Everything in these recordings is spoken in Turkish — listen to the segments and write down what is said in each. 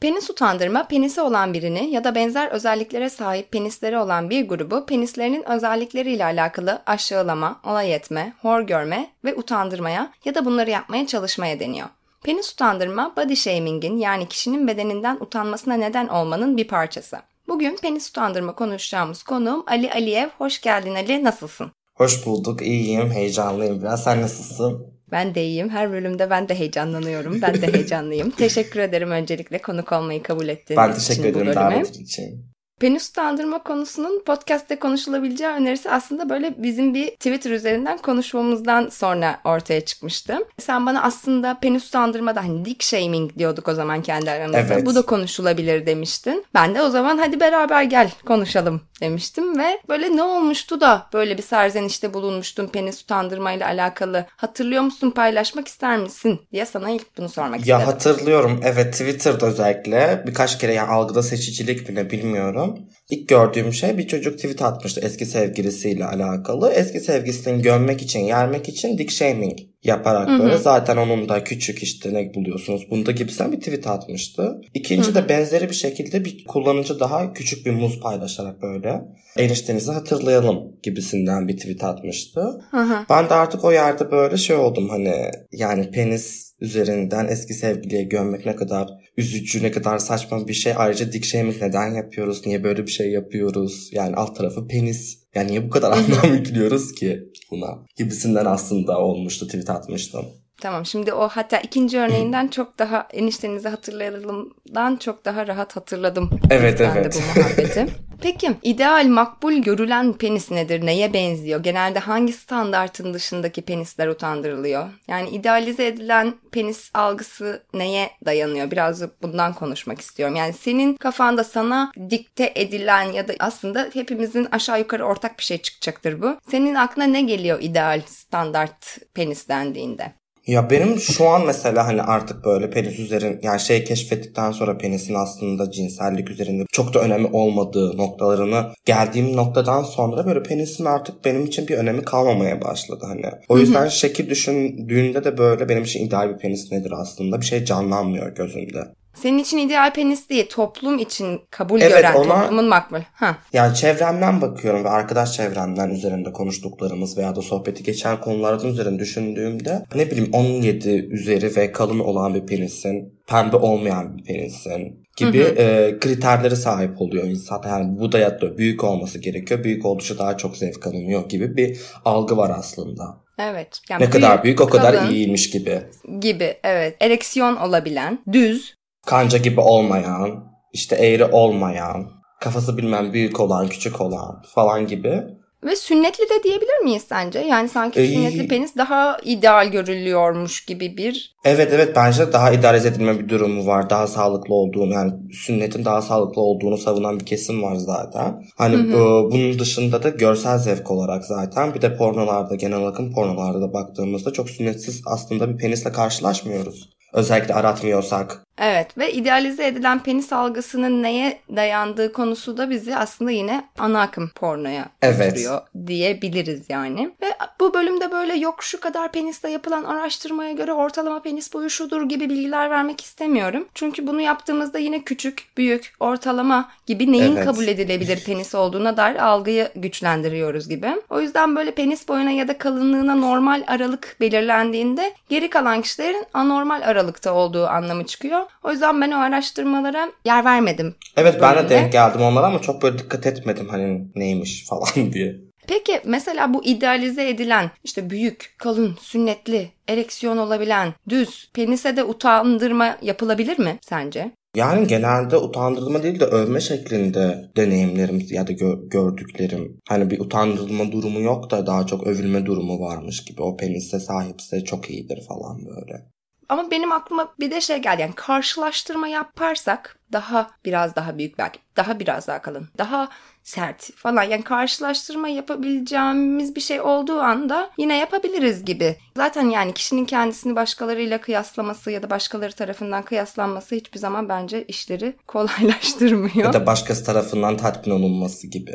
Penis utandırma, penisi olan birini ya da benzer özelliklere sahip penisleri olan bir grubu penislerinin özellikleriyle alakalı aşağılama, alay etme, hor görme ve utandırmaya ya da bunları yapmaya çalışmaya deniyor. Penis utandırma, body shaming'in yani kişinin bedeninden utanmasına neden olmanın bir parçası. Bugün penis utandırma konuşacağımız konuğum Ali Aliyev. Hoş geldin Ali, nasılsın? Hoş bulduk, iyiyim, heyecanlıyım biraz. Sen nasılsın? Ben de iyiyim. Her bölümde ben de heyecanlanıyorum. Ben de heyecanlıyım. teşekkür ederim öncelikle konuk olmayı kabul ettiğin ben teşekkür için ederim davet için. Penis utandırma konusunun podcast'te konuşulabileceği önerisi aslında böyle bizim bir Twitter üzerinden konuşmamızdan sonra ortaya çıkmıştı. Sen bana aslında penis utandırma da hani dick shaming diyorduk o zaman kendi aramızda. Evet. Bu da konuşulabilir demiştin. Ben de o zaman hadi beraber gel konuşalım demiştim ve böyle ne olmuştu da böyle bir serzenişte bulunmuştun penis utandırmayla alakalı. Hatırlıyor musun paylaşmak ister misin diye sana ilk bunu sormak istedim. Ya hatırlıyorum evet Twitter'da özellikle birkaç kere yani algıda seçicilik bile bilmiyorum. İlk gördüğüm şey bir çocuk tweet atmıştı eski sevgilisiyle alakalı. Eski sevgilisini gömmek için, yermek için dick shaming yaparak Hı hı. böyle zaten onun da küçük işte ne buluyorsunuz bunda gibisinden bir tweet atmıştı. İkinci Hı de benzeri bir şekilde bir kullanıcı daha küçük bir muz paylaşarak böyle eniştenizi hatırlayalım gibisinden bir tweet atmıştı. Hı hı. Ben de artık o yerde böyle şey oldum hani yani penis üzerinden eski sevgiliye gömmek ne kadar üzücü, ne kadar saçma bir şey. Ayrıca dik shaming neden yapıyoruz? Niye böyle bir şey yapıyoruz? Yani alt tarafı penis. Yani niye bu kadar anlam yüklüyoruz ki buna? Gibisinden aslında olmuştu, tweet atmıştım. Tamam şimdi o hatta ikinci örneğinden çok daha eniştenizi hatırlayalımdan çok daha rahat hatırladım. Evet, ben evet. de bu muhabbeti. Peki ideal makbul görülen penis nedir? Neye benziyor? Genelde hangi standartın dışındaki penisler utandırılıyor? Yani idealize edilen penis algısı neye dayanıyor? Biraz da bundan konuşmak istiyorum. Yani senin kafanda sana dikte edilen ya da aslında hepimizin aşağı yukarı ortak bir şey çıkacaktır bu. Senin aklına ne geliyor ideal standart penis dendiğinde? Ya benim şu an mesela hani artık böyle penis üzerin yani şey keşfettikten sonra penisin aslında cinsellik üzerinde çok da önemi olmadığı noktalarını geldiğim noktadan sonra böyle penisin artık benim için bir önemi kalmamaya başladı hani. O yüzden şekil düşündüğünde de böyle benim için ideal bir penis nedir aslında bir şey canlanmıyor gözümde. Senin için ideal penis değil, toplum için kabul Evet, gören, ona- toplumun makbul. Ha. Yani çevremden bakıyorum ve arkadaş çevremden üzerinde konuştuklarımız veya da sohbeti geçen konulardan üzerine düşündüğümde ne bileyim 17 üzeri ve kalın olan bir penisin, pembe olmayan bir penisin gibi e, kriterleri sahip oluyor insan. Yani bu da büyük olması gerekiyor. Büyük oldukça daha çok zevk alınıyor gibi bir algı var aslında. Evet. Yani ne kadar büyük o kadar iyiymiş gibi. Gibi evet. Ereksiyon olabilen, düz. Kanca gibi olmayan, işte eğri olmayan, kafası bilmem büyük olan, küçük olan falan gibi. Ve sünnetli de diyebilir miyiz sence? Yani sanki Ee, sünnetli penis daha ideal görülüyormuş gibi bir... Evet evet bence daha idare edilme bir durumu var. Daha sağlıklı olduğunu yani sünnetin daha sağlıklı olduğunu savunan bir kesim var zaten. Hani Hı hı. e, bunun dışında da görsel zevk olarak zaten bir de pornolarda genel akım pornolarda da baktığımızda çok sünnetsiz aslında bir penisle karşılaşmıyoruz. Özellikle aratmıyorsak. Evet ve idealize edilen penis algısının neye dayandığı konusu da bizi aslında yine ana akım pornoya Evet. götürüyor diyebiliriz yani. Ve bu bölümde böyle yok şu kadar penisle yapılan araştırmaya göre ortalama penis boyu şudur gibi bilgiler vermek istemiyorum. Çünkü bunu yaptığımızda yine küçük, büyük, ortalama gibi neyin Evet. kabul edilebilir penis olduğuna dair algıyı güçlendiriyoruz gibi. O yüzden böyle penis boyuna ya da kalınlığına normal aralık belirlendiğinde geri kalan kişilerin anormal aralıkta olduğu anlamı çıkıyor. O yüzden ben o araştırmalara yer vermedim. Evet ben de denk geldim onlara ama çok böyle dikkat etmedim hani neymiş falan diye. Peki mesela bu idealize edilen işte büyük, kalın, sünnetli, ereksiyon olabilen, düz, penise de utandırma yapılabilir mi sence? Yani genelde utandırılma değil de övme şeklinde deneyimlerim ya da gö- gördüklerim. Hani bir utandırılma durumu yok da daha çok övülme durumu varmış gibi. O penise sahipse çok iyidir falan böyle. Ama benim aklıma bir de şey geldi yani karşılaştırma yaparsak daha biraz daha büyük belki daha biraz daha kalın daha sert falan yani karşılaştırma yapabileceğimiz bir şey olduğu anda yine yapabiliriz gibi. Zaten yani kişinin kendisini başkalarıyla kıyaslaması ya da başkaları tarafından kıyaslanması hiçbir zaman bence işleri kolaylaştırmıyor. Ya da başkası tarafından tatmin olunması gibi.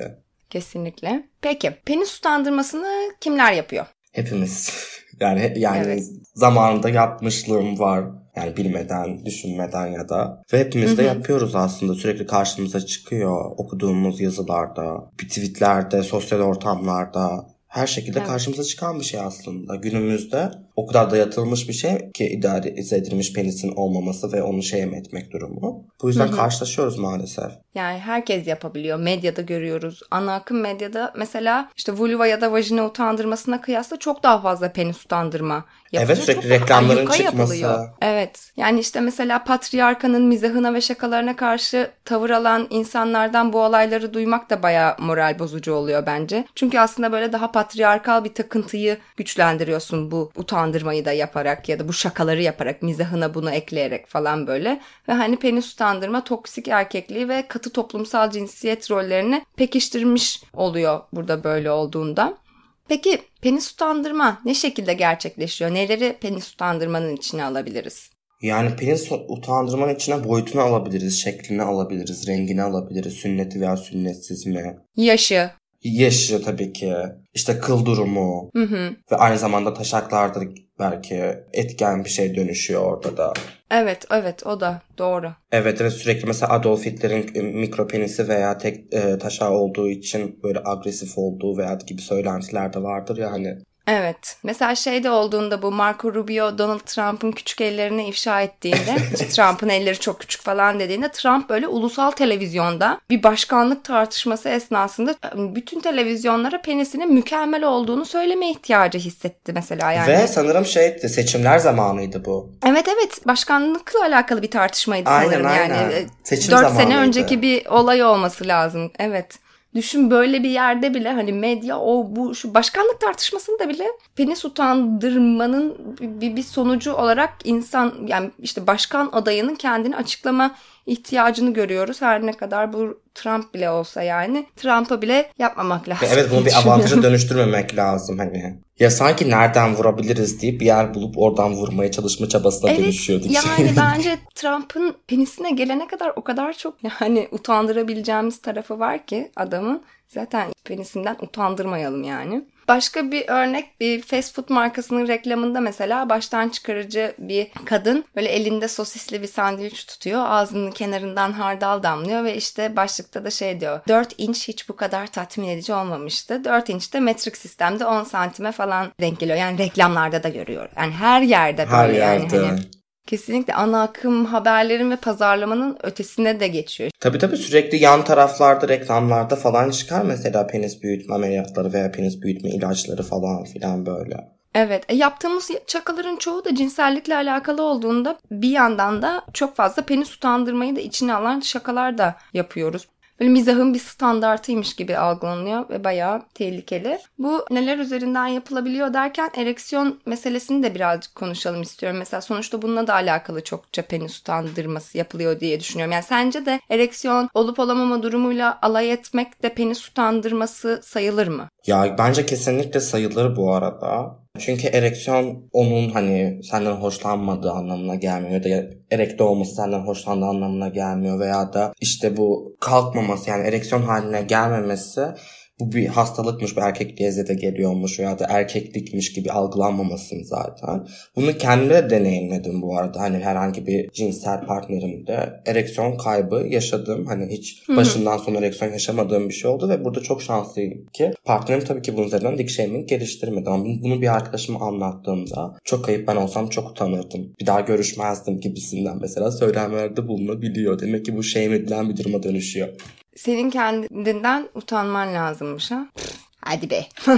Kesinlikle. Peki penis utandırmasını kimler yapıyor? Hepimiz. Yani yani Evet. zamanında yapmışlığım var. Yani bilmeden, düşünmeden ya da. Ve hepimiz de yapıyoruz aslında. Sürekli karşımıza çıkıyor. Okuduğumuz yazılarda, tweetlerde, sosyal ortamlarda. Her şekilde Evet. karşımıza çıkan bir şey aslında. Günümüzde o kadar dayatılmış bir şey ki idealize edilmiş penisin olmaması ve onu şey etmek durumu. Bu yüzden Hı hı. karşılaşıyoruz maalesef. Yani herkes yapabiliyor. Medyada görüyoruz. Ana akım medyada mesela işte vulva ya da vajina utandırmasına kıyasla çok daha fazla penis utandırma yapılıyor. Evet, sürekli Çok reklamların çıkması. yapılıyor. Evet. Yani işte mesela patriarkanın mizahına ve şakalarına karşı tavır alan insanlardan bu olayları duymak da bayağı moral bozucu oluyor bence. Çünkü aslında böyle daha patriarkal bir takıntıyı güçlendiriyorsun bu utandırmayı da yaparak ya da bu şakaları yaparak mizahına bunu ekleyerek falan böyle. Ve hani penis utandırma toksik erkekliği ve katı toplumsal cinsiyet rollerini pekiştirmiş oluyor burada böyle olduğunda. Peki penis utandırma ne şekilde gerçekleşiyor? Neleri penis utandırmanın içine alabiliriz? Yani penis utandırmanın içine boyutunu alabiliriz, şeklini alabiliriz, rengini alabiliriz, sünneti veya sünnetsiz mi? Yaşı. Yaşı tabii ki, işte kıl durumu Hı hı. ve aynı zamanda taşaklarda belki etken bir şey dönüşüyor orada da. Evet evet o da doğru. Evet evet sürekli mesela Adolf Hitler'in e, mikro penisi veya tek e, taşağı olduğu için böyle agresif olduğu veya gibi söylentiler de vardır ya hani. Evet. Mesela şeyde olduğunda bu Marco Rubio Donald Trump'ın küçük ellerini ifşa ettiğinde Trump'ın elleri çok küçük falan dediğinde Trump böyle ulusal televizyonda bir başkanlık tartışması esnasında ıı, bütün televizyonlara penisinin mükemmel olduğunu söyleme ihtiyacı hissetti mesela yani. Ve sanırım şeydi seçimler zamanıydı bu. Evet evet başkanlıkla alakalı bir tartışmaydı Aynen, sanırım yani. aynen. E, Seçim 4 sene zamanıydı. önceki bir olay olması lazım. Evet. Düşün böyle bir yerde bile hani medya o bu şu başkanlık tartışmasında bile penis utandırmanın bir, bir sonucu olarak insan yani işte başkan adayının kendini açıklama ihtiyacını görüyoruz. Her ne kadar bu Trump bile olsa yani Trump'a bile yapmamak lazım. Ve evet bunu bir avantaja dönüştürmemek lazım hani. Ya sanki nereden vurabiliriz deyip bir yer bulup oradan vurmaya çalışma çabasına dönüşüyorduk. yani bence Trump'ın penisine gelene kadar o kadar çok yani utandırabileceğimiz tarafı var ki adamın. Zaten penisinden utandırmayalım yani. Başka bir örnek bir fast food markasının reklamında mesela baştan çıkarıcı bir kadın böyle elinde sosisli bir sandviç tutuyor. Ağzının kenarından hardal damlıyor ve işte başlıkta da şey diyor. 4 inç hiç bu kadar tatmin edici olmamıştı. 4 inç de metrik sistemde 10 santime falan denk geliyor. Yani reklamlarda da görüyor. Yani her yerde böyle Her yani yerde. hani kesinlikle ana akım haberlerin ve pazarlamanın ötesine de geçiyor. Tabii tabii sürekli yan taraflarda reklamlarda falan çıkar mesela penis büyütme ameliyatları veya penis büyütme ilaçları falan filan böyle. Evet, e, yaptığımız şakaların çoğu da cinsellikle alakalı olduğunda bir yandan da çok fazla penis utandırmayı da içine alan şakalar da yapıyoruz. Böyle mizahın bir standartıymış gibi algılanıyor ve bayağı tehlikeli. Bu neler üzerinden yapılabiliyor derken ereksiyon meselesini de birazcık konuşalım istiyorum. Mesela sonuçta bununla da alakalı çokça penis utandırması yapılıyor diye düşünüyorum. Yani sence de ereksiyon olup olamama durumuyla alay etmek de penis utandırması sayılır mı? Ya bence kesinlikle sayılır bu arada. Çünkü ereksiyon onun hani senden hoşlanmadığı anlamına gelmiyor ya da erekte olması senden hoşlandığı anlamına gelmiyor veya da işte bu kalkmaması yani ereksiyon haline gelmemesi bu bir hastalıkmış, bir erkekliğe zede geliyormuş veya da erkeklikmiş gibi algılanmamasın zaten. Bunu kendime de deneyimledim bu arada. Hani herhangi bir cinsel partnerimde ereksiyon kaybı yaşadım. Hani hiç başından sona ereksiyon yaşamadığım bir şey oldu ve burada çok şanslıyım ki partnerim tabii ki bunun üzerinden dik shaming geliştirmedi. Ama bunu bir arkadaşıma anlattığımda çok kayıp ben olsam çok utanırdım. Bir daha görüşmezdim gibisinden mesela söylemlerde bulunabiliyor. Demek ki bu shame edilen bir duruma dönüşüyor. Senin kendinden utanman lazımmış ha. Hadi be.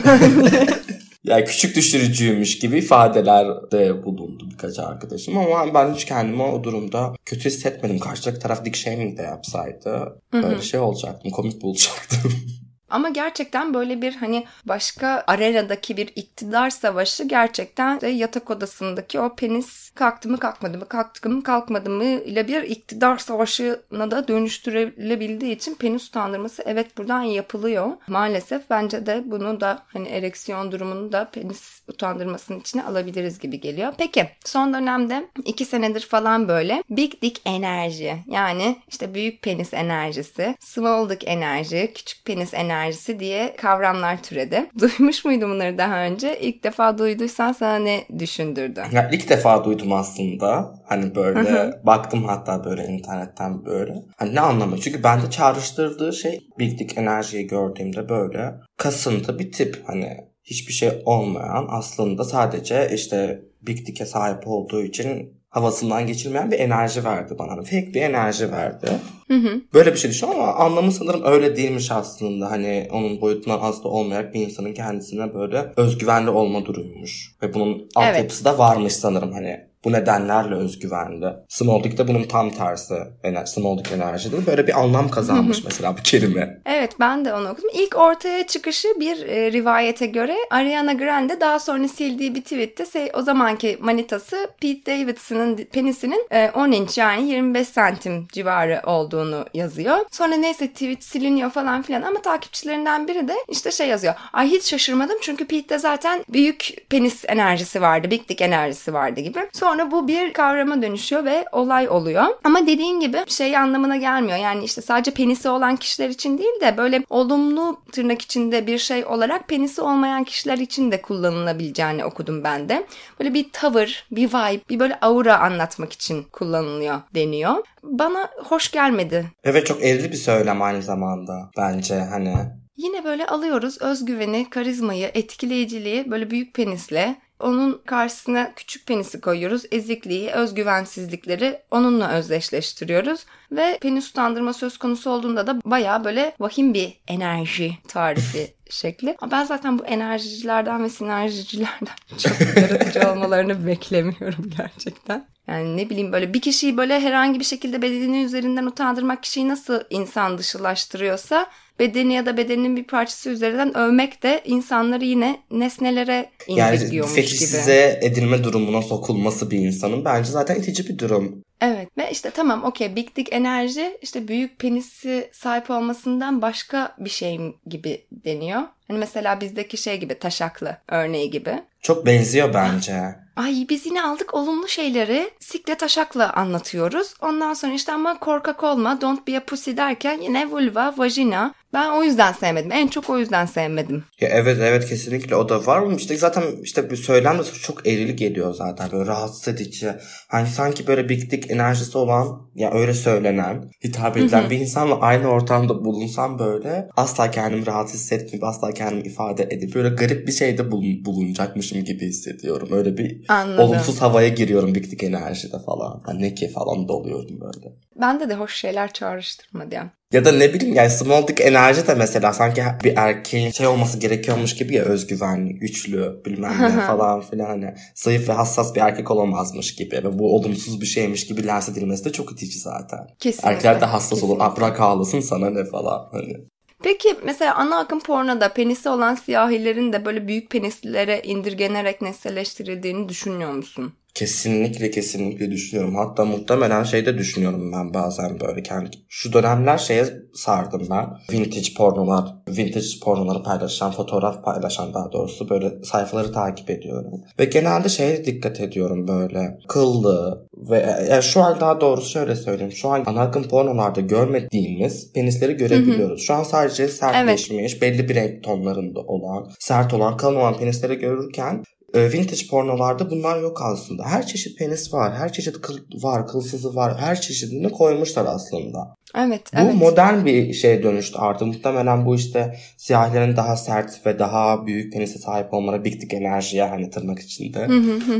yani küçük düşürücüymüş gibi ifadelerde bulundu birkaç arkadaşım ama ben hiç kendimi o durumda kötü hissetmedim. Karşıdaki taraf dik shaming de yapsaydı böyle şey olacaktım, komik bulacaktım. Ama gerçekten böyle bir hani başka arenadaki bir iktidar savaşı gerçekten de yatak odasındaki o penis kalktı mı kalkmadı mı kalktı mı kalkmadı mı ile bir iktidar savaşına da dönüştürülebildiği için penis utandırması evet buradan yapılıyor. Maalesef bence de bunu da hani ereksiyon durumunu da penis utandırmasının içine alabiliriz gibi geliyor. Peki son dönemde iki senedir falan böyle big dick enerji yani işte büyük penis enerjisi, small dick enerji, küçük penis enerji enerjisi diye kavramlar türedi. Duymuş muydun bunları daha önce? İlk defa duyduysan sana ne düşündürdü? Ya ilk defa duydum aslında. Hani böyle baktım hatta böyle internetten böyle. Hani ne anlamı? Çünkü bende çağrıştırdığı şey Big Dick enerjiyi gördüğümde böyle kasıntı bir tip hani hiçbir şey olmayan aslında sadece işte Big Dick'e sahip olduğu için havasından geçirmeyen bir enerji verdi bana. Fake bir enerji verdi. Hı hı. Böyle bir şey düşün ama anlamı sanırım öyle değilmiş aslında. Hani onun boyutundan az da olmayarak bir insanın kendisine böyle özgüvenli olma durumuymuş. Ve bunun altyapısı evet. da varmış sanırım hani bu nedenlerle özgüvenli. Smoldik de bunun tam tersi. Ener Smoldik enerji değil Böyle bir anlam kazanmış mesela bu kelime. Evet ben de onu okudum. İlk ortaya çıkışı bir e, rivayete göre Ariana Grande daha sonra sildiği bir tweette şey, o zamanki manitası Pete Davidson'ın penisinin e, 10 inç yani 25 santim civarı olduğunu yazıyor. Sonra neyse tweet siliniyor falan filan ama takipçilerinden biri de işte şey yazıyor. Ay hiç şaşırmadım çünkü Pete'de zaten büyük penis enerjisi vardı, big dick enerjisi vardı gibi. Sonra Sonra bu bir kavrama dönüşüyor ve olay oluyor. Ama dediğin gibi şey anlamına gelmiyor. Yani işte sadece penisi olan kişiler için değil de böyle olumlu tırnak içinde bir şey olarak penisi olmayan kişiler için de kullanılabileceğini okudum ben de. Böyle bir tavır, bir vibe, bir böyle aura anlatmak için kullanılıyor deniyor. Bana hoş gelmedi. Evet çok erili bir söylem aynı zamanda bence hani. Yine böyle alıyoruz özgüveni, karizmayı, etkileyiciliği böyle büyük penisle onun karşısına küçük penisi koyuyoruz. Ezikliği, özgüvensizlikleri onunla özdeşleştiriyoruz. Ve penis utandırma söz konusu olduğunda da baya böyle vahim bir enerji tarifi şekli. Ben zaten bu enerjicilerden ve sinerjicilerden çok yaratıcı olmalarını beklemiyorum gerçekten. Yani ne bileyim böyle bir kişiyi böyle herhangi bir şekilde bedeni üzerinden utandırmak kişiyi nasıl insan dışılaştırıyorsa bedeni ya da bedeninin bir parçası üzerinden övmek de insanları yine nesnelere indirgiyormuş yani, gibi. size edilme durumuna sokulması bir insanın bence zaten itici bir durum. Evet ve işte tamam okey big dick enerji işte büyük penisi sahip olmasından başka bir şey gibi deniyor. Hani mesela bizdeki şey gibi taşaklı örneği gibi. Çok benziyor bence. Ay biz yine aldık olumlu şeyleri sikle taşakla anlatıyoruz. Ondan sonra işte ama korkak olma, don't be a pussy derken yine vulva, vagina. Ben o yüzden sevmedim. En çok o yüzden sevmedim. Ya evet evet kesinlikle o da var mı? İşte zaten işte bir söylem de çok erili geliyor zaten. Böyle rahatsız edici. Hani sanki böyle big dick enerjisi olan ya öyle söylenen, hitap edilen bir insanla aynı ortamda bulunsam böyle asla kendimi rahatsız hissetmeyip asla kendimi ifade edip böyle garip bir şeyde bulun, bulunacakmışım gibi hissediyorum. Öyle bir Anladım. olumsuz havaya giriyorum big dick enerjide falan. Hani ne ki falan doluyorum böyle. Bende de hoş şeyler çağrıştırmadı yani. Ya da ne bileyim yani small dick enerji de mesela sanki bir erkeğin şey olması gerekiyormuş gibi ya özgüvenli, güçlü bilmem ne falan filan hani zayıf ve hassas bir erkek olamazmış gibi ve bu olumsuz bir şeymiş gibi lanse edilmesi de çok itici zaten. Kesinlikle. Erkekler de hassas Kesinlikle. olur. Bırak ağlasın sana ne falan hani. Peki mesela ana akım pornoda penisi olan siyahilerin de böyle büyük penislere indirgenerek nesneleştirildiğini düşünüyor musun? Kesinlikle kesinlikle düşünüyorum. Hatta muhtemelen şey de düşünüyorum ben bazen böyle kendi. Şu dönemler şeye sardım ben. Vintage pornolar, vintage pornoları paylaşan, fotoğraf paylaşan daha doğrusu böyle sayfaları takip ediyorum. Ve genelde şeye dikkat ediyorum böyle. Kıllı ve yani şu an daha doğrusu şöyle söyleyeyim. Şu an ana akım pornolarda görmediğimiz penisleri görebiliyoruz. Şu an sadece sertleşmiş, belli bir renk tonlarında olan, sert olan, kalın olan penisleri görürken vintage pornolarda bunlar yok aslında. Her çeşit penis var, her çeşit kıl var, kılsızı var, her çeşidini koymuşlar aslında. Evet, Bu evet. modern bir şeye dönüştü artık. Muhtemelen bu işte siyahilerin daha sert ve daha büyük penise sahip olmaları, big dick enerjiye hani tırnak içinde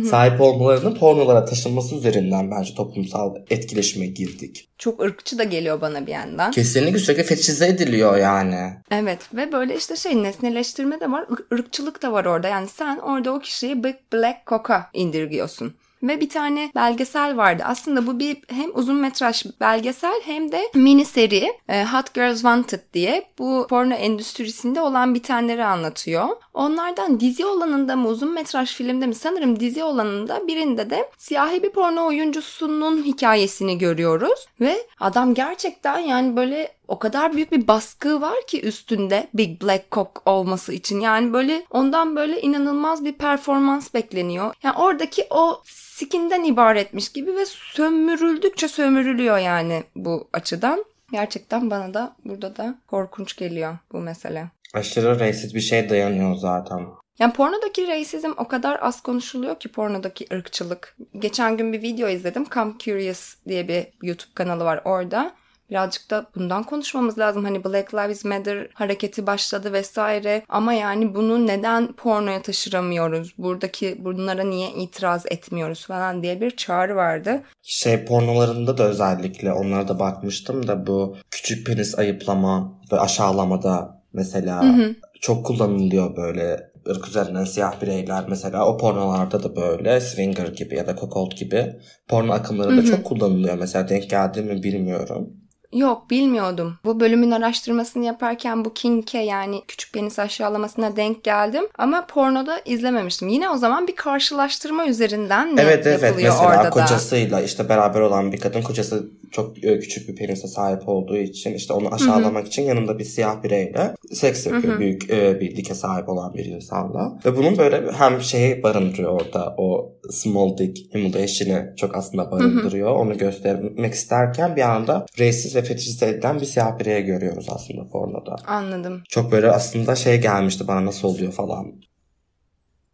sahip olmalarının pornolara taşınması üzerinden bence toplumsal etkileşime girdik. Çok ırkçı da geliyor bana bir yandan. Kesinlikle sürekli fetişize ediliyor yani. Evet ve böyle işte şey nesneleştirme de var, ır- ırkçılık da var orada. Yani sen orada o kişiyi Big Black Cock'a indirgiyorsun. Ve bir tane belgesel vardı. Aslında bu bir hem uzun metraj belgesel hem de mini seri e, Hot Girls Wanted diye bu porno endüstrisinde olan bitenleri anlatıyor. Onlardan dizi olanında mı uzun metraj filmde mi sanırım dizi olanında birinde de siyahi bir porno oyuncusunun hikayesini görüyoruz. Ve adam gerçekten yani böyle o kadar büyük bir baskı var ki üstünde Big Black Cock olması için. Yani böyle ondan böyle inanılmaz bir performans bekleniyor. Yani oradaki o skinden ibaretmiş gibi ve sömürüldükçe sömürülüyor yani bu açıdan. Gerçekten bana da burada da korkunç geliyor bu mesele. Aşırı racist bir şey dayanıyor zaten. Yani pornodaki racism o kadar az konuşuluyor ki pornodaki ırkçılık. Geçen gün bir video izledim. Come Curious diye bir YouTube kanalı var orada. Birazcık da bundan konuşmamız lazım. Hani Black Lives Matter hareketi başladı vesaire. Ama yani bunu neden pornoya taşıramıyoruz? Buradaki bunlara niye itiraz etmiyoruz falan diye bir çağrı vardı. Şey pornolarında da özellikle onlara da bakmıştım da bu küçük penis ayıplama ve aşağılamada mesela çok kullanılıyor böyle ırk üzerinden siyah bireyler mesela o pornolarda da böyle swinger gibi ya da cuckold gibi porno akımları da çok kullanılıyor. Mesela denk geldi mi bilmiyorum. Yok bilmiyordum. Bu bölümün araştırmasını yaparken bu kink'e yani küçük penis aşağılamasına denk geldim. Ama pornoda izlememiştim. Yine o zaman bir karşılaştırma üzerinden mi Evet evet yapılıyor mesela orada da? kocasıyla işte beraber olan bir kadın kocası çok e, küçük bir penise sahip olduğu için işte onu aşağılamak için yanında bir siyah bireyle seks yapıyor. Büyük e, bir dike sahip olan bir insanla. Ve bunun böyle hem şeyi barındırıyor orada o small dick humiliation'ı çok aslında barındırıyor. Onu göstermek isterken bir anda racist ve fetişist edilen bir siyah bireye görüyoruz aslında pornoda. Anladım. Çok böyle aslında şey gelmişti bana nasıl oluyor? falan.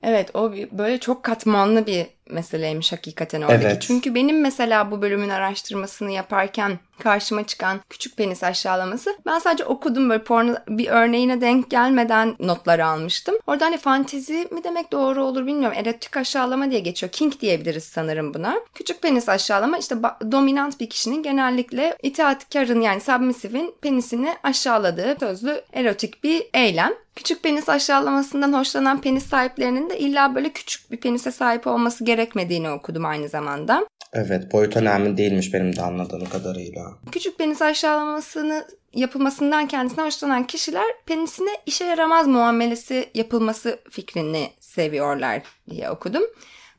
Evet o böyle çok katmanlı bir meseleymiş hakikaten oradaki. Evet. Çünkü benim mesela bu bölümün araştırmasını yaparken karşıma çıkan küçük penis aşağılaması ben sadece okudum böyle porno bir örneğine denk gelmeden notları almıştım. Orada hani fantezi mi demek doğru olur bilmiyorum. Erotik aşağılama diye geçiyor. Kink diyebiliriz sanırım buna. Küçük penis aşağılama işte dominant bir kişinin genellikle itaatkarın yani submissive'in penisini aşağıladığı sözlü erotik bir eylem. Küçük penis aşağılamasından hoşlanan penis sahiplerinin de illa böyle küçük bir penise sahip olması gerekmediğini okudum aynı zamanda. Evet boyut önemli değilmiş benim de anladığım kadarıyla. Küçük penis aşağılamasını yapılmasından kendisine hoşlanan kişiler penisine işe yaramaz muamelesi yapılması fikrini seviyorlar diye okudum.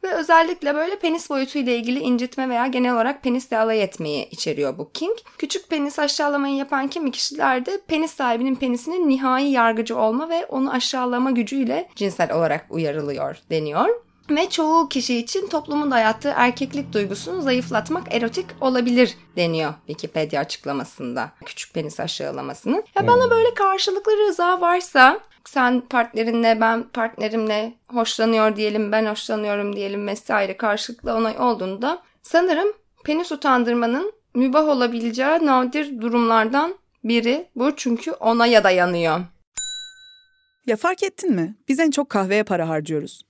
Ve özellikle böyle penis boyutu ile ilgili incitme veya genel olarak penisle alay etmeyi içeriyor bu kink. Küçük penis aşağılamayı yapan kimi kişiler de penis sahibinin penisinin nihai yargıcı olma ve onu aşağılama gücüyle cinsel olarak uyarılıyor deniyor. Ve çoğu kişi için toplumun dayattığı erkeklik duygusunu zayıflatmak erotik olabilir deniyor Wikipedia açıklamasında. Küçük penis aşağılamasının. Ya bana böyle karşılıklı rıza varsa sen partnerinle ben partnerimle hoşlanıyor diyelim ben hoşlanıyorum diyelim vesaire karşılıklı onay olduğunda sanırım penis utandırmanın mübah olabileceği nadir durumlardan biri bu çünkü onaya dayanıyor. Ya fark ettin mi? Biz en çok kahveye para harcıyoruz.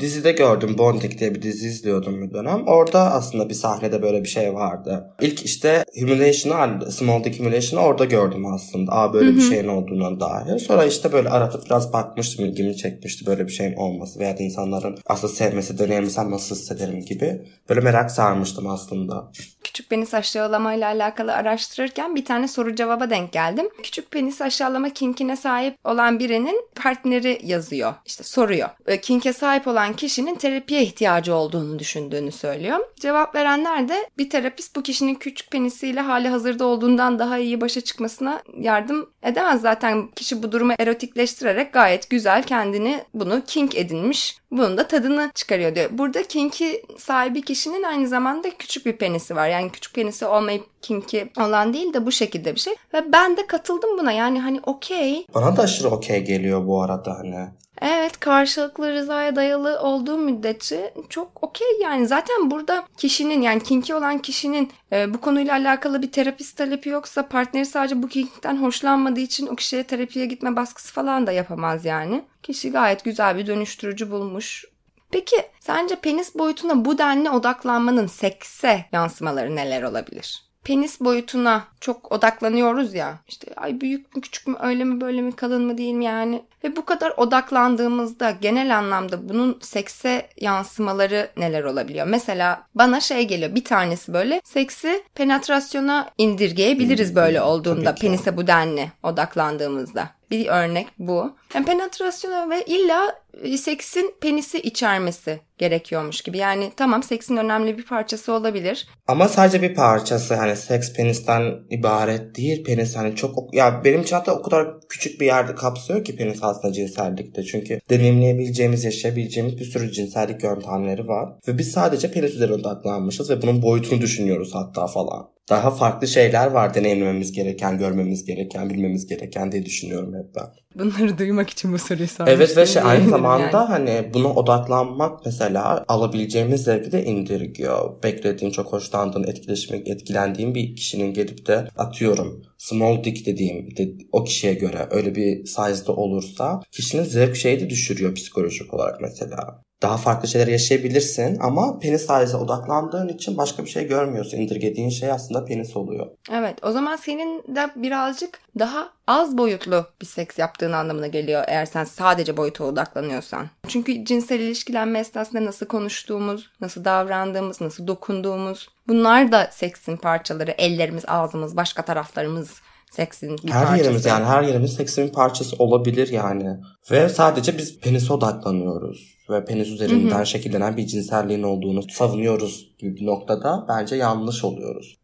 Dizide gördüm Bonding diye bir dizi izliyordum bir dönem. Orada aslında bir sahnede böyle bir şey vardı. İlk işte Humiliation'ı, Small Dick Humiliation'ı orada gördüm aslında. Aa böyle Hı-hı. bir şeyin olduğuna dair. Sonra işte böyle aratıp biraz bakmıştım, ilgimi çekmişti böyle bir şeyin olması veya insanların aslında sevmesi, deneyimsem nasıl hissederim gibi. Böyle merak sarmıştım aslında. Küçük penis aşağılama ile alakalı araştırırken bir tane soru cevaba denk geldim. Küçük penis aşağılama kinkine sahip olan birinin partneri yazıyor. İşte soruyor. Kinke sahip olan olan kişinin terapiye ihtiyacı olduğunu düşündüğünü söylüyor. Cevap verenler de bir terapist bu kişinin küçük penisiyle hali hazırda olduğundan daha iyi başa çıkmasına yardım edemez. Zaten kişi bu durumu erotikleştirerek gayet güzel kendini bunu kink edinmiş. Bunun da tadını çıkarıyor diyor. Burada kinki sahibi kişinin aynı zamanda küçük bir penisi var. Yani küçük penisi olmayıp kinki olan değil de bu şekilde bir şey. Ve ben de katıldım buna. Yani hani okey. Bana da aşırı okey geliyor bu arada hani. Evet karşılıklı rızaya dayalı olduğu müddetçe çok okey yani zaten burada kişinin yani kinki olan kişinin e, bu konuyla alakalı bir terapist talebi yoksa partneri sadece bu kinkten hoşlanmadığı için o kişiye terapiye gitme baskısı falan da yapamaz yani. Kişi gayet güzel bir dönüştürücü bulmuş. Peki sence penis boyutuna bu denli odaklanmanın sekse yansımaları neler olabilir? penis boyutuna çok odaklanıyoruz ya. İşte ay büyük mü küçük mü öyle mi böyle mi kalın mı değil mi yani. Ve bu kadar odaklandığımızda genel anlamda bunun sekse yansımaları neler olabiliyor? Mesela bana şey geliyor bir tanesi böyle seksi penetrasyona indirgeyebiliriz böyle olduğunda penise bu denli odaklandığımızda. Bir örnek bu. Yani penetrasyona ve illa e, seksin penisi içermesi gerekiyormuş gibi. Yani tamam seksin önemli bir parçası olabilir. Ama sadece bir parçası hani seks penisten ibaret değil. Penis hani çok ya benim için hatta o kadar küçük bir yerde kapsıyor ki penis aslında cinsellikte. Çünkü deneyimleyebileceğimiz, yaşayabileceğimiz bir sürü cinsellik yöntemleri var. Ve biz sadece penis üzerine odaklanmışız ve bunun boyutunu düşünüyoruz hatta falan daha farklı şeyler var deneyimlememiz gereken, görmemiz gereken, bilmemiz gereken diye düşünüyorum hep ben. Bunları duymak için bu soruyu sormuştum. Evet ve şey, aynı zamanda yani. hani buna odaklanmak mesela alabileceğimiz zevki de indirgiyor. Beklediğin, çok hoşlandığın, etkileşmek, etkilendiğin bir kişinin gelip de atıyorum small dick dediğim de, o kişiye göre öyle bir size'da olursa kişinin zevk şeyi de düşürüyor psikolojik olarak mesela daha farklı şeyler yaşayabilirsin ama penis size'a odaklandığın için başka bir şey görmüyorsun. İndirgediğin şey aslında penis oluyor. Evet o zaman senin de birazcık daha az boyutlu bir seks yaptığın anlamına geliyor eğer sen sadece boyuta odaklanıyorsan. Çünkü cinsel ilişkilenme esnasında nasıl konuştuğumuz, nasıl davrandığımız, nasıl dokunduğumuz bunlar da seksin parçaları. Ellerimiz, ağzımız, başka taraflarımız seksin bir her parçası. yerimiz yani her yerimiz seksin parçası olabilir yani. Ve sadece biz penise odaklanıyoruz. Ve penis üzerinden Hı-hı. şekillenen bir cinselliğin olduğunu savunuyoruz gibi bir noktada bence yanlış oluyoruz.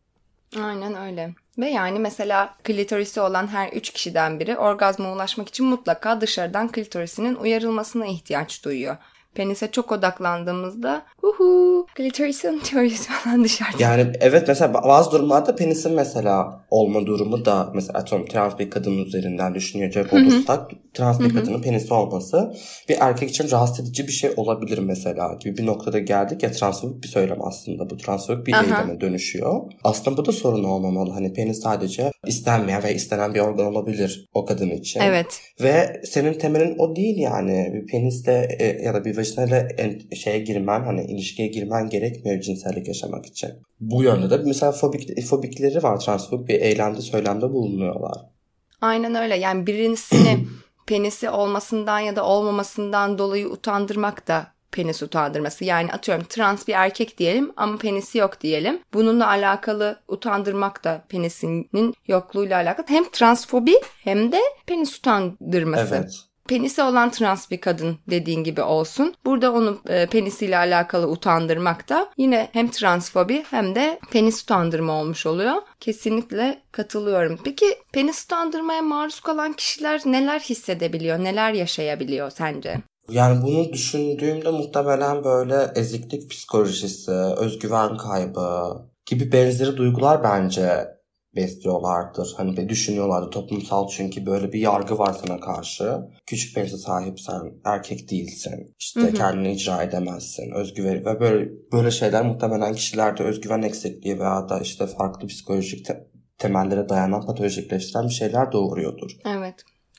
Aynen öyle. Ve yani mesela klitorisi olan her üç kişiden biri orgazma ulaşmak için mutlaka dışarıdan klitorisinin uyarılmasına ihtiyaç duyuyor penise çok odaklandığımızda uhu klitoris unutuyoruz falan dışarıda. Yani evet mesela bazı durumlarda penisin mesela olma durumu da mesela atıyorum trans bir kadının üzerinden düşünecek olursak trans bir kadının penisi olması bir erkek için rahatsız edici bir şey olabilir mesela gibi bir noktada geldik ya transfobik bir söylem aslında bu transfobik bir eyleme dönüşüyor. Aslında bu da sorun olmamalı. Hani penis sadece istenmeyen ve istenen bir organ olabilir o kadın için. Evet. Ve senin temelin o değil yani. Bir penisle e, ya da bir vajinayla şeye girmen hani ilişkiye girmen gerekmiyor cinsellik yaşamak için. Bu yönde de mesela fobik, fobikleri var. Transfobik bir eylemde söylemde bulunuyorlar. Aynen öyle. Yani birisini penisi olmasından ya da olmamasından dolayı utandırmak da penis utandırması. Yani atıyorum trans bir erkek diyelim ama penisi yok diyelim. Bununla alakalı utandırmak da penisinin yokluğuyla alakalı. Hem transfobi hem de penis utandırması. Evet penisi olan trans bir kadın dediğin gibi olsun. Burada onu e, penisiyle alakalı utandırmak da yine hem transfobi hem de penis utandırma olmuş oluyor. Kesinlikle katılıyorum. Peki penis utandırmaya maruz kalan kişiler neler hissedebiliyor, neler yaşayabiliyor sence? Yani bunu düşündüğümde muhtemelen böyle eziklik psikolojisi, özgüven kaybı gibi benzeri duygular bence besliyorlardır. Hani ve düşünüyorlardı toplumsal çünkü böyle bir yargı var sana karşı. Küçük penise sahipsen erkek değilsin. İşte Hı hı. kendini icra edemezsin. Özgüven ve böyle böyle şeyler muhtemelen kişilerde özgüven eksikliği veya da işte farklı psikolojik te- temellere dayanan patolojikleştiren bir şeyler doğuruyordur. Evet.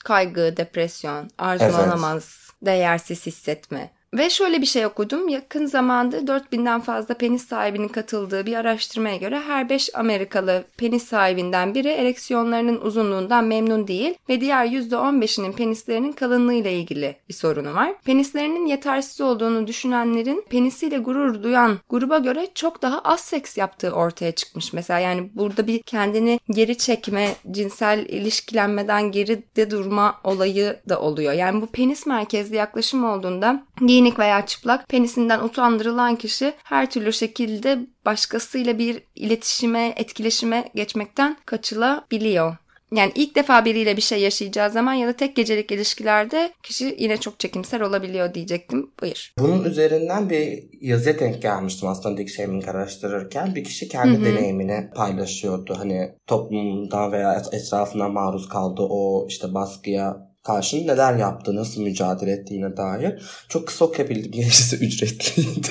Kaygı, depresyon, arzulanamaz, değersiz hissetme. Ve şöyle bir şey okudum. Yakın zamanda 4000'den fazla penis sahibinin katıldığı bir araştırmaya göre her 5 Amerikalı penis sahibinden biri ereksiyonlarının uzunluğundan memnun değil ve diğer %15'inin penislerinin kalınlığıyla ilgili bir sorunu var. Penislerinin yetersiz olduğunu düşünenlerin penisiyle gurur duyan gruba göre çok daha az seks yaptığı ortaya çıkmış. Mesela yani burada bir kendini geri çekme, cinsel ilişkilenmeden geride durma olayı da oluyor. Yani bu penis merkezli yaklaşım olduğunda giyinik veya çıplak penisinden utandırılan kişi her türlü şekilde başkasıyla bir iletişime, etkileşime geçmekten kaçılabiliyor. Yani ilk defa biriyle bir şey yaşayacağı zaman ya da tek gecelik ilişkilerde kişi yine çok çekimser olabiliyor diyecektim. Buyur. Bunun üzerinden bir yazıya denk gelmiştim aslında Dick Shaming araştırırken. Bir kişi kendi Hı hı. deneyimini paylaşıyordu. Hani toplumdan veya et- etrafından maruz kaldığı o işte baskıya karşı neler yaptığı, nasıl mücadele ettiğine dair. Çok kısa okuyabildim. Gerisi ücretliydi.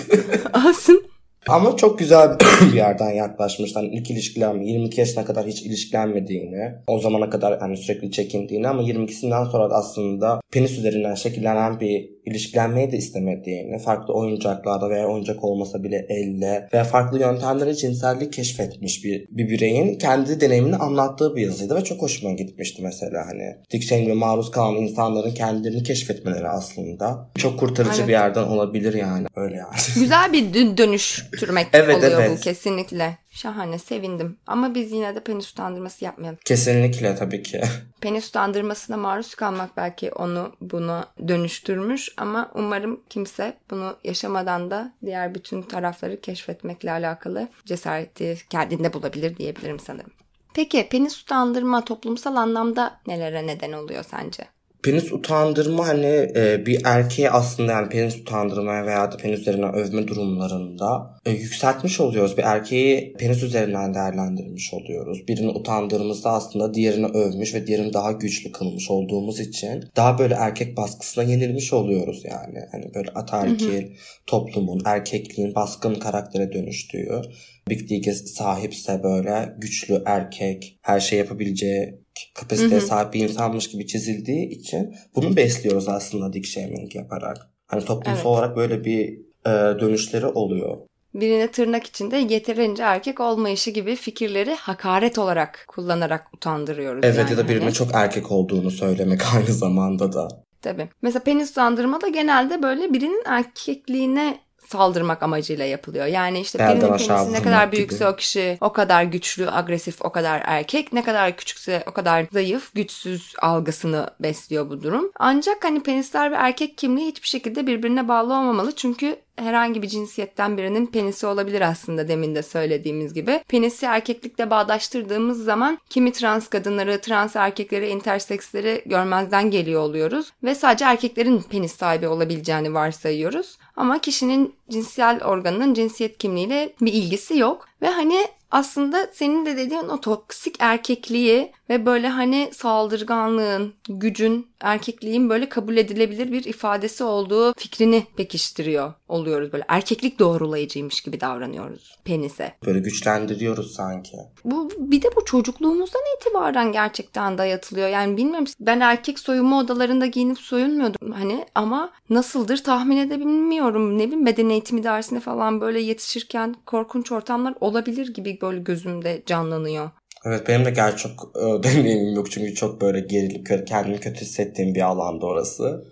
Alsın. Ama çok güzel bir yerden yaklaşmışlar. Yani ilk ilişkilenme 22 yaşına kadar hiç ilişkilenmediğini, o zamana kadar yani sürekli çekindiğini ama 22'sinden sonra da aslında penis üzerinden şekillenen bir ilişkilenmeyi de istemediğini, farklı oyuncaklarda veya oyuncak olmasa bile elle veya farklı yöntemlere cinsellik keşfetmiş bir, bir bireyin kendi deneyimini anlattığı bir yazıydı ve çok hoşuma gitmişti mesela hani. Cheney'e maruz kalan insanların kendilerini keşfetmeleri aslında çok kurtarıcı Evet. bir yerden olabilir yani. Öyle yani. Güzel bir dö- dönüştürmek Evet, oluyor evet. bu kesinlikle. Şahane sevindim. Ama biz yine de penis utandırması yapmayalım. Kesinlikle tabii ki. Penis utandırmasına maruz kalmak belki onu bunu dönüştürmüş ama umarım kimse bunu yaşamadan da diğer bütün tarafları keşfetmekle alakalı cesareti kendinde bulabilir diyebilirim sanırım. Peki penis utandırma toplumsal anlamda nelere neden oluyor sence? Penis utandırma hani e, bir erkeği aslında yani penis utandırmaya veya da penis üzerinden övme durumlarında e, yükseltmiş oluyoruz. Bir erkeği penis üzerinden değerlendirmiş oluyoruz. Birini utandırdığımızda aslında diğerini övmüş ve diğerini daha güçlü kılmış olduğumuz için daha böyle erkek baskısına yenilmiş oluyoruz yani. Hani böyle ataerkil toplumun, erkekliğin baskın karaktere dönüştüğü bir bilgi sahipse böyle güçlü erkek, her şey yapabileceği kapasiteye sahip bir insanmış gibi çizildiği için bunu besliyoruz aslında dick shaming yaparak. Hani toplumsal Evet. olarak böyle bir e, dönüşleri oluyor. Birine tırnak içinde yeterince erkek olmayışı gibi fikirleri hakaret olarak kullanarak utandırıyoruz. Evet yani ya da birine hani. çok erkek olduğunu söylemek aynı zamanda da. Tabii. Mesela penis utandırma da genelde böyle birinin erkekliğine saldırmak amacıyla yapılıyor. Yani işte Belden birinin penisi ne kadar gibi. büyükse o kişi o kadar güçlü, agresif, o kadar erkek. Ne kadar küçükse o kadar zayıf, güçsüz algısını besliyor bu durum. Ancak hani penisler ve erkek kimliği hiçbir şekilde birbirine bağlı olmamalı. Çünkü herhangi bir cinsiyetten birinin penisi olabilir aslında demin de söylediğimiz gibi. Penisi erkeklikle bağdaştırdığımız zaman kimi trans kadınları, trans erkekleri, interseksleri görmezden geliyor oluyoruz. Ve sadece erkeklerin penis sahibi olabileceğini varsayıyoruz. Ama kişinin cinsel organının cinsiyet kimliğiyle bir ilgisi yok. Ve hani aslında senin de dediğin o toksik erkekliği ve böyle hani saldırganlığın, gücün, erkekliğin böyle kabul edilebilir bir ifadesi olduğu fikrini pekiştiriyor oluyoruz. Böyle erkeklik doğrulayıcıymış gibi davranıyoruz penise. Böyle güçlendiriyoruz sanki. Bu bir de bu çocukluğumuzdan itibaren gerçekten dayatılıyor. Yani bilmiyorum ben erkek soyunma odalarında giyinip soyunmuyordum hani ama nasıldır tahmin edebilmiyorum. Ne bileyim beden eğitimi dersine falan böyle yetişirken korkunç ortamlar olabilir gibi böyle gözümde canlanıyor. Evet benim de gerçi çok e, deneyimim yok çünkü çok böyle gerilip kendimi kötü hissettiğim bir alanda orası.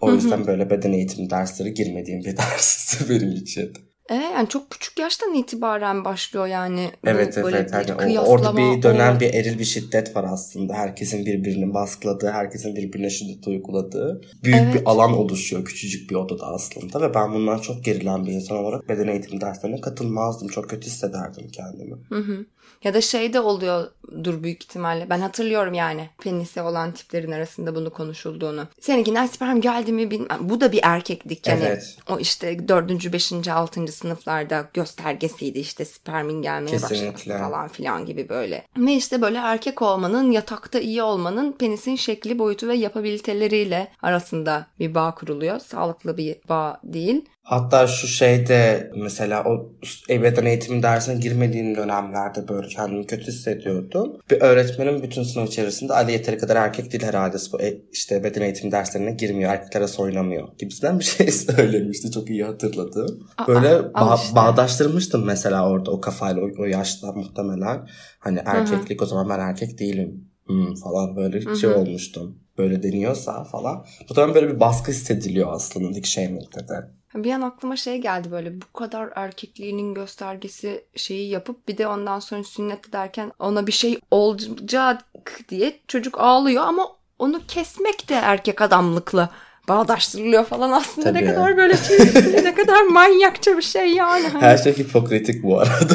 O yüzden böyle beden eğitimi dersleri girmediğim bir ders benim için. E, yani çok küçük yaştan itibaren başlıyor yani. bu Evet böyle evet. bir Hani o- kıyaslama, orada bir dönen o- bir eril bir şiddet var aslında. Herkesin birbirini baskıladığı, herkesin birbirine şiddet uyguladığı. Büyük Evet. bir alan oluşuyor küçücük bir odada aslında. Ve ben bundan çok gerilen bir insan olarak beden eğitimi derslerine katılmazdım. Çok kötü hissederdim kendimi. Hı hı. Ya da şey de oluyordur büyük ihtimalle. Ben hatırlıyorum yani penisi olan tiplerin arasında bunu konuşulduğunu. Seninkinden sperm geldi mi bilmem. Bu da bir erkeklik yani. Evet. O işte dördüncü, beşinci, altıncı sınıflarda göstergesiydi işte spermin gelmeye Kesinlikle. başlaması falan filan gibi böyle. Ve işte böyle erkek olmanın, yatakta iyi olmanın penisin şekli, boyutu ve yapabiliteleriyle arasında bir bağ kuruluyor. Sağlıklı bir bağ değil. Hatta şu şeyde mesela o beden eğitimi dersine girmediğim dönemlerde böyle kendimi kötü hissediyordum. Bir öğretmenim bütün sınıf içerisinde Ali yeteri kadar erkek değil herhalde bu e- işte beden eğitimi derslerine girmiyor, erkeklere soynamıyor gibisinden bir şey söylemişti. Çok iyi hatırladım. Böyle ba- işte. bağdaştırmıştım mesela orada o kafayla o, o yaşta muhtemelen. Hani erkeklik o zaman ben erkek değilim hmm, falan böyle Hı şey olmuştum. Böyle deniyorsa falan. Bu zaman böyle bir baskı hissediliyor aslında dik shaming'de de. Bir an aklıma şey geldi böyle bu kadar erkekliğinin göstergesi şeyi yapıp bir de ondan sonra sünnet derken ona bir şey olacak diye çocuk ağlıyor ama onu kesmek de erkek adamlıkla bağdaştırılıyor falan aslında ne Tabii. kadar böyle şey ne kadar manyakça bir şey yani. Her şey hipokritik bu arada.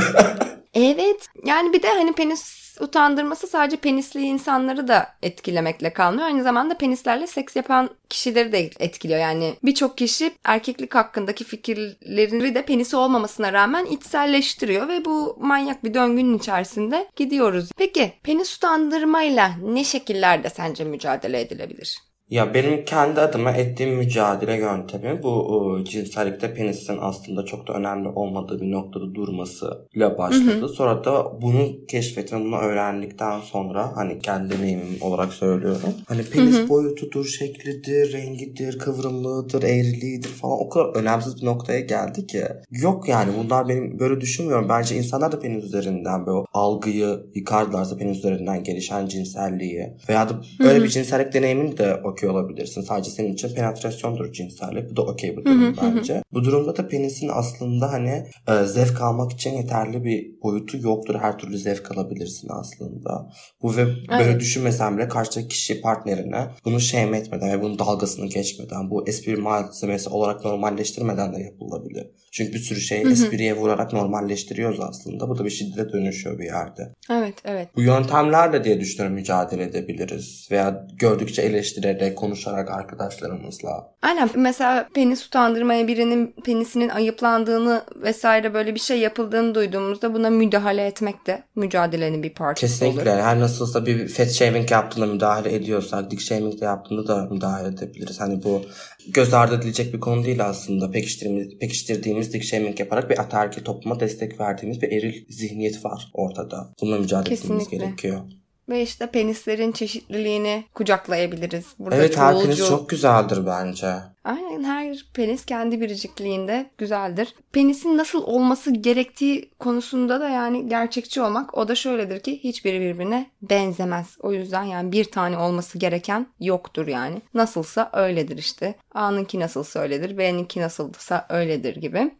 Evet. Yani bir de hani penis utandırması sadece penisli insanları da etkilemekle kalmıyor. Aynı zamanda penislerle seks yapan kişileri de etkiliyor. Yani birçok kişi erkeklik hakkındaki fikirleri de penisi olmamasına rağmen içselleştiriyor ve bu manyak bir döngünün içerisinde gidiyoruz. Peki penis utandırmayla ne şekillerde sence mücadele edilebilir? Ya benim kendi adıma ettiğim mücadele yöntemi bu o, cinsellikte penisin aslında çok da önemli olmadığı bir noktada durmasıyla başladı. Sonra da bunu keşfetme, bunu öğrendikten sonra hani kendi deneyimim olarak söylüyorum. Hani penis boyutudur, şeklidir, rengidir, kıvrımlığıdır, eğriliğidir falan o kadar önemsiz bir noktaya geldi ki. Yok yani bunlar benim böyle düşünmüyorum. Bence insanlar da penis üzerinden böyle algıyı yıkarlarsa penis üzerinden gelişen cinselliği veya da böyle bir cinsellik deneyimini de okey olabilirsin. Sadece senin için penetrasyondur cinsellik. Bu da okey bir durum bence. Bu durumda da penisin aslında hani e, zevk almak için yeterli bir boyutu yoktur. Her türlü zevk alabilirsin aslında. Bu ve böyle Evet. düşünmesen bile karşıdaki kişi partnerine bunu shame etmeden ve bunun dalgasını geçmeden bu espri malzemesi olarak normalleştirmeden de yapılabilir. Çünkü bir sürü şeyi espriye vurarak normalleştiriyoruz aslında. Bu da bir şiddete dönüşüyor bir yerde. Evet, evet. Bu yöntemlerle diye düşünüyorum mücadele edebiliriz. Veya gördükçe eleştirerek, konuşarak arkadaşlarımızla. Aynen mesela penis utandırmaya birinin penisinin ayıplandığını vesaire böyle bir şey yapıldığını duyduğumuzda buna müdahale etmek de mücadelenin bir parçası Kesinlikle. olur. Her nasılsa bir fat shaming yaptığında müdahale ediyorsak, dick shaming de yaptığında da müdahale edebiliriz. Hani bu göz ardı edilecek bir konu değil aslında. Pekiştirdiğimiz, pekiştirdiğimiz dick shaming yaparak bir ataerkil topluma destek verdiğimiz bir eril zihniyet var ortada. Bununla mücadele etmemiz Kesinlikle. gerekiyor. Ve işte penislerin çeşitliliğini kucaklayabiliriz. Burada evet her çoğulcu- penis çok güzeldir bence. Aynen her penis kendi biricikliğinde güzeldir. Penisin nasıl olması gerektiği konusunda da yani gerçekçi olmak o da şöyledir ki hiçbiri birbirine benzemez. O yüzden yani bir tane olması gereken yoktur yani. Nasılsa öyledir işte. A'nınki nasılsa öyledir, B'ninki nasılsa öyledir gibi.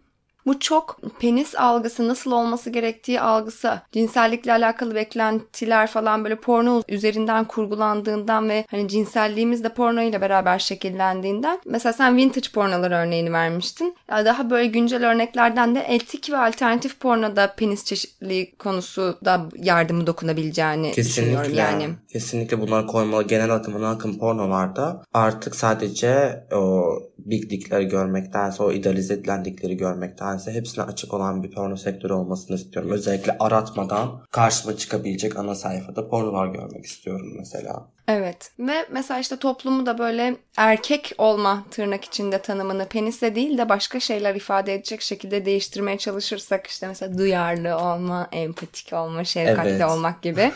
Bu çok penis algısı nasıl olması gerektiği algısı, cinsellikle alakalı beklentiler falan böyle porno üzerinden kurgulandığından ve hani cinselliğimiz de porno ile beraber şekillendiğinden. Mesela sen vintage pornolar örneğini vermiştin. Daha böyle güncel örneklerden de etik ve alternatif pornoda penis çeşitliliği konusu da yardımı dokunabileceğini düşünüyorum Kesinlikle. yani. Kesinlikle bunları koymalı. Genel akım, ana akım pornolarda artık sadece o big dickleri görmektense, o idealize edilen dickleri görmektense hepsine açık olan bir porno sektörü olmasını istiyorum. Özellikle aratmadan karşıma çıkabilecek ana sayfada pornolar görmek istiyorum mesela. Evet ve mesela işte toplumu da böyle erkek olma tırnak içinde tanımını penisle değil de başka şeyler ifade edecek şekilde değiştirmeye çalışırsak işte mesela duyarlı olma, empatik olma, şefkatli Evet. olmak gibi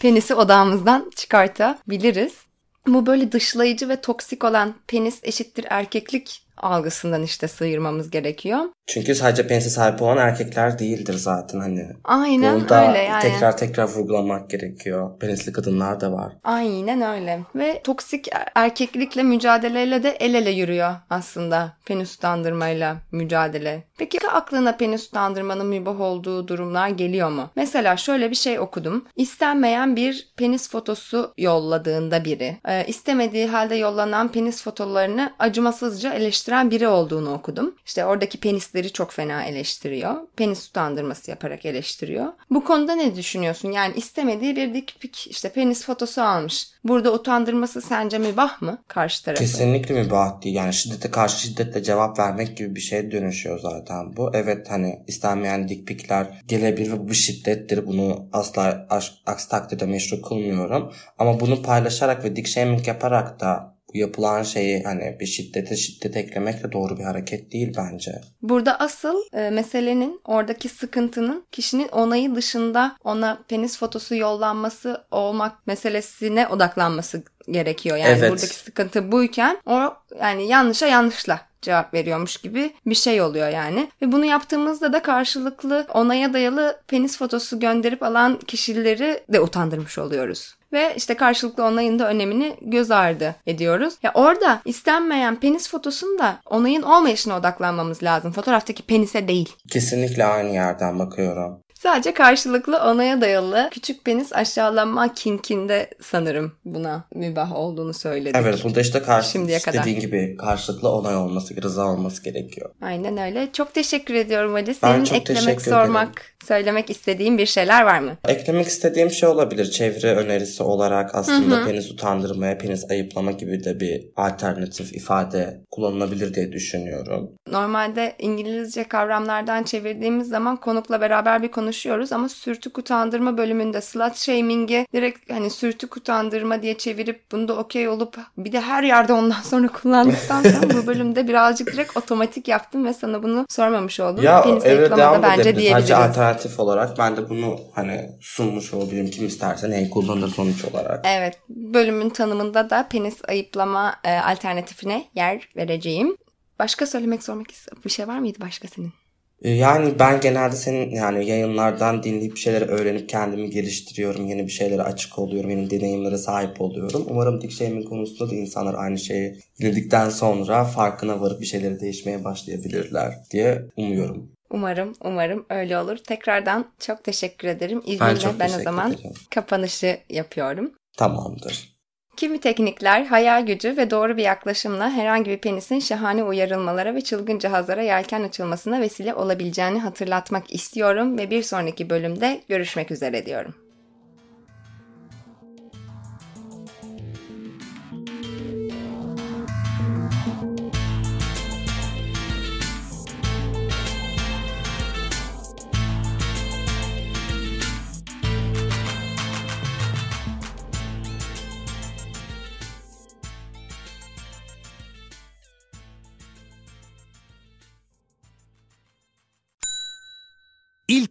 penisi odağımızdan çıkartabiliriz. Bu böyle dışlayıcı ve toksik olan penis eşittir erkeklik algısından işte sıyırmamız gerekiyor. Çünkü sadece penise sahip olan erkekler değildir zaten hani. Aynen Bunu da öyle yani. tekrar tekrar vurgulamak gerekiyor. Penisli kadınlar da var. Aynen öyle. Ve toksik er- erkeklikle mücadeleyle de el ele yürüyor aslında. Penis utandırmayla mücadele. Peki aklına penis utandırmanın mübah olduğu durumlar geliyor mu? Mesela şöyle bir şey okudum. İstenmeyen bir penis fotosu yolladığında biri, e, istemediği halde yollanan penis fotolarını acımasızca eleştiren biri olduğunu okudum. İşte oradaki penisleri çok fena eleştiriyor. Penis utandırması yaparak eleştiriyor. Bu konuda ne düşünüyorsun? Yani istemediği bir dik pik işte penis fotosu almış. Burada utandırması sence mübah mı karşı tarafı? Kesinlikle mübah değil. Yani şiddete karşı şiddetle cevap vermek gibi bir şeye dönüşüyor zaten bu. Evet hani istenmeyen dikpikler gelebilir ve bu şiddettir. Bunu asla aksi takdirde meşru kılmıyorum. Ama bunu paylaşarak ve dik shaming yaparak da bu yapılan şeyi hani bir şiddete şiddet eklemek de doğru bir hareket değil bence. Burada asıl e, meselenin oradaki sıkıntının kişinin onayı dışında ona penis fotosu yollanması olmak meselesine odaklanması gerekiyor. Yani evet. buradaki sıkıntı buyken o yani yanlışa yanlışla cevap veriyormuş gibi bir şey oluyor yani. Ve bunu yaptığımızda da karşılıklı onaya dayalı penis fotosu gönderip alan kişileri de utandırmış oluyoruz ve işte karşılıklı onayın da önemini göz ardı ediyoruz. Ya orada istenmeyen penis fotosunda onayın olmayışına odaklanmamız lazım. Fotoğraftaki penise değil. Kesinlikle aynı yerden bakıyorum. Sadece karşılıklı onaya dayalı küçük penis aşağılanma kinkinde sanırım buna mübah olduğunu söyledik. Evet burada işte karşı, Şimdiye kadar. dediğin gibi karşılıklı onay olması, rıza olması gerekiyor. Aynen öyle. Çok teşekkür ediyorum Ali. Senin eklemek, sormak, ederim. söylemek istediğin bir şeyler var mı? Eklemek istediğim şey olabilir. Çevre önerisi olarak aslında Hı-hı. penis utandırmaya, penis ayıplama gibi de bir alternatif ifade kullanılabilir diye düşünüyorum. Normalde İngilizce kavramlardan çevirdiğimiz zaman konukla beraber bir konu konuşuyoruz ama sürtük utandırma bölümünde slut shaming'i direkt hani sürtük utandırma diye çevirip bunda okey olup bir de her yerde ondan sonra kullandıktan sonra bu bölümde birazcık direkt otomatik yaptım ve sana bunu sormamış oldum. Ya Penis evet devam bence diyebiliriz. Sadece alternatif olarak ben de bunu hani sunmuş olabilirim. Kim isterse neyi kullanır sonuç olarak. Evet. Bölümün tanımında da penis ayıplama e, alternatifine yer vereceğim. Başka söylemek sormak bir şey var mıydı başka senin? Ee, yani ben genelde senin yani yayınlardan dinleyip bir şeyleri öğrenip kendimi geliştiriyorum. Yeni bir şeylere açık oluyorum. Yeni deneyimlere sahip oluyorum. Umarım dik şeyimin konusunda da insanlar aynı şeyi dinledikten sonra farkına varıp bir şeyleri değişmeye başlayabilirler diye umuyorum. Umarım, umarım öyle olur. Tekrardan çok teşekkür ederim. İzninle ben, ben o zaman ederim. kapanışı yapıyorum. Tamamdır. Kimi teknikler hayal gücü ve doğru bir yaklaşımla herhangi bir penisin şahane uyarılmalara ve çılgın cihazlara yelken açılmasına vesile olabileceğini hatırlatmak istiyorum ve bir sonraki bölümde görüşmek üzere diyorum.